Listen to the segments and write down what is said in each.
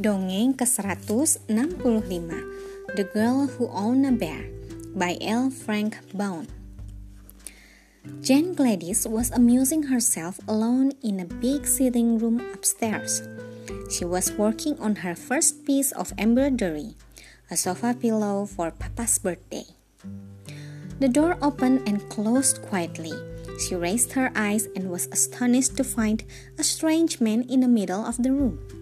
Dongeng ke-165 The Girl Who Owned a Bear by L. Frank Baum Jane Gladys was amusing herself alone in a big sitting room upstairs. She was working on her first piece of embroidery, a sofa pillow for Papa's birthday. The door opened and closed quietly. She raised her eyes and was astonished to find a strange man in the middle of the room.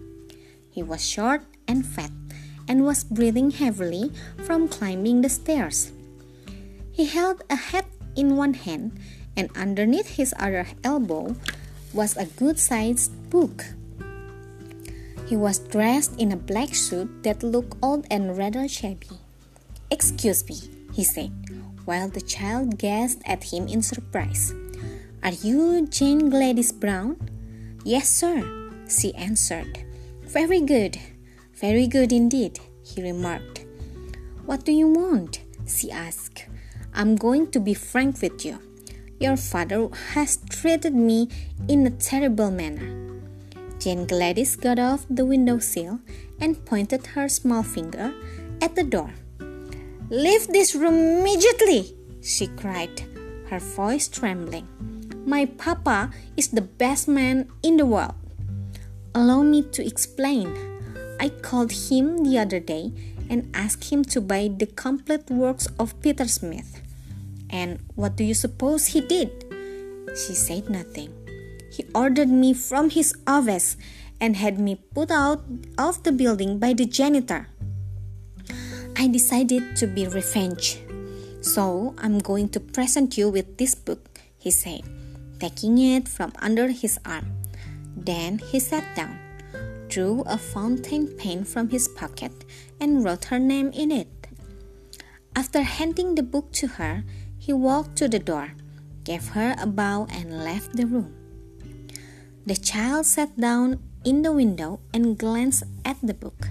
He was short and fat and was breathing heavily from climbing the stairs. He held a hat in one hand, and underneath his other elbow was a good sized book. He was dressed in a black suit that looked old and rather shabby. Excuse me, he said, while the child gazed at him in surprise. Are you Jane Gladys Brown? Yes, sir, she answered. Very good, very good indeed, he remarked. What do you want? she asked. I'm going to be frank with you. Your father has treated me in a terrible manner. Jane Gladys got off the window sill and pointed her small finger at the door. Leave this room immediately, she cried, her voice trembling. My papa is the best man in the world. Allow me to explain. I called him the other day and asked him to buy the complete works of Peter Smith. And what do you suppose he did? She said nothing. He ordered me from his office and had me put out of the building by the janitor. I decided to be revenge. So I'm going to present you with this book, he said taking it from under his arm. Then he sat down, drew a fountain pen from his pocket, and wrote her name in it. After handing the book to her, he walked to the door, gave her a bow, and left the room. The child sat down in the window and glanced at the book.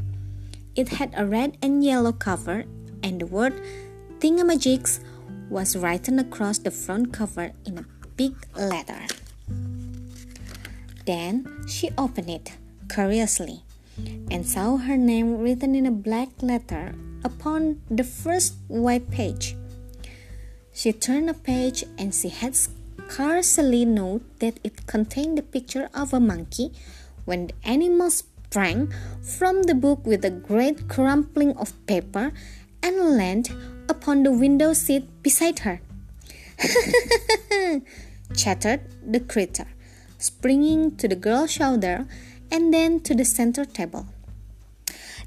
It had a red and yellow cover, and the word Thingamajigs was written across the front cover in a big letter. Then she opened it curiously and saw her name written in a black letter upon the first white page. She turned a page and she had scarcely noted that it contained the picture of a monkey when the animal sprang from the book with a great crumpling of paper and landed upon the window seat beside her. chattered the creature, springing to the girl's shoulder and then to the center table.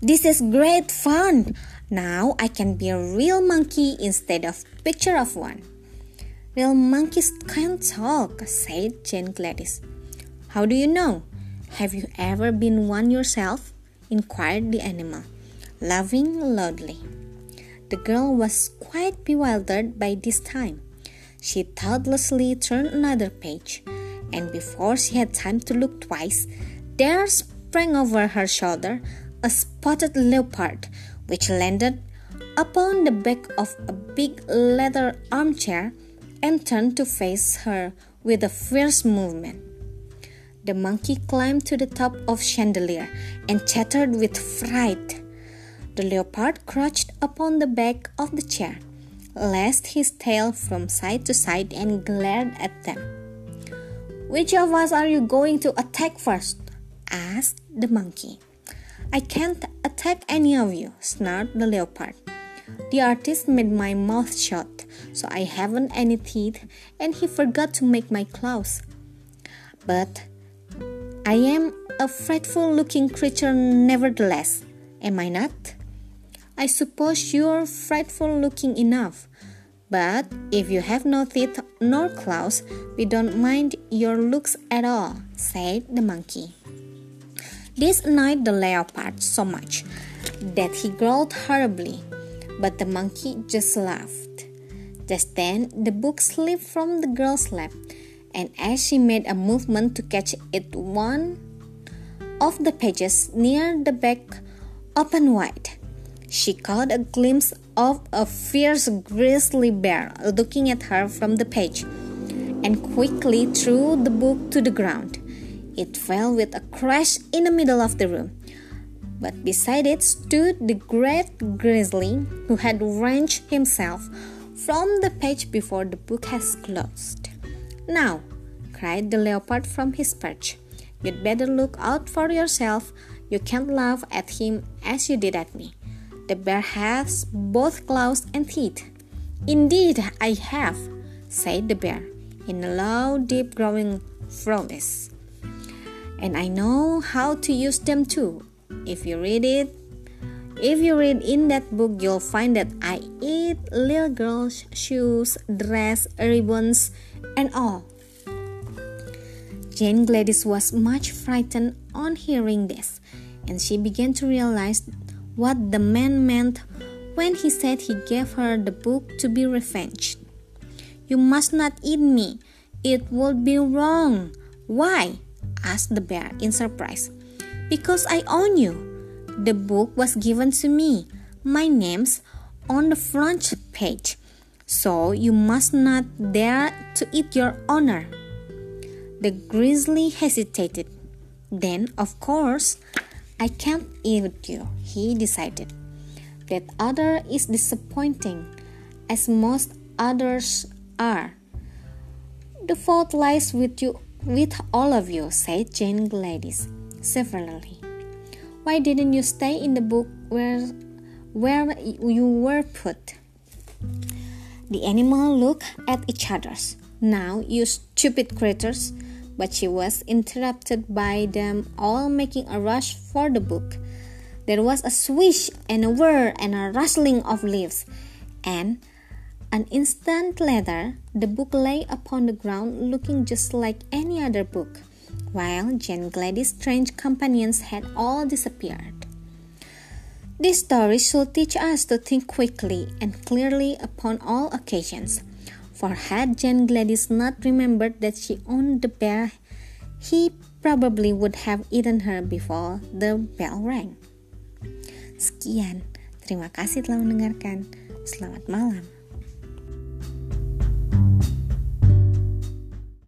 This is great fun! Now I can be a real monkey instead of picture of one. Real monkeys can't talk, said Jane Gladys. How do you know? Have you ever been one yourself? inquired the animal, laughing loudly. The girl was quite bewildered by this time. She thoughtlessly turned another page, and before she had time to look twice, there sprang over her shoulder a spotted leopard, which landed upon the back of a big leather armchair and turned to face her with a fierce movement. The monkey climbed to the top of the chandelier and chattered with fright. The leopard crouched upon the back of the chair lashed his tail from side to side and glared at them. Which of us are you going to attack first? asked the monkey. I can't attack any of you, snarled the leopard. The artist made my mouth shut, so I haven't any teeth, and he forgot to make my claws. But I am a frightful looking creature nevertheless, am I not? I suppose you're frightful looking enough. But if you have no teeth nor claws, we don't mind your looks at all, said the monkey. This annoyed the leopard so much that he growled horribly, but the monkey just laughed. Just then, the book slipped from the girl's lap, and as she made a movement to catch it, one of the pages near the back opened wide. She caught a glimpse of a fierce grizzly bear looking at her from the page and quickly threw the book to the ground. It fell with a crash in the middle of the room. But beside it stood the great grizzly who had wrenched himself from the page before the book has closed. Now, cried the leopard from his perch, you'd better look out for yourself. You can't laugh at him as you did at me. The bear has both claws and teeth. Indeed, I have, said the bear in a low, deep growling voice. And I know how to use them too. If you read it, if you read in that book, you'll find that I eat little girls' shoes, dress, ribbons, and all. Jane Gladys was much frightened on hearing this, and she began to realize what the man meant when he said he gave her the book to be revenged. You must not eat me. It would be wrong. Why? asked the bear in surprise. Because I own you. The book was given to me. My name's on the front page. So you must not dare to eat your honor. The grizzly hesitated. Then, of course, I can't eat you, he decided. That other is disappointing, as most others are. The fault lies with you with all of you, said Jane Gladys severely. Why didn't you stay in the book where where you were put? The animals looked at each other. Now, you stupid creatures, but she was interrupted by them all making a rush for the book. There was a swish and a whir and a rustling of leaves, and an instant later the book lay upon the ground looking just like any other book, while Jane Gladys' strange companions had all disappeared. This story should teach us to think quickly and clearly upon all occasions. For had Jane Gladys not remembered that she owned the bear, he probably would have eaten her before the bell rang. Sekian, terima kasih telah mendengarkan. Selamat malam.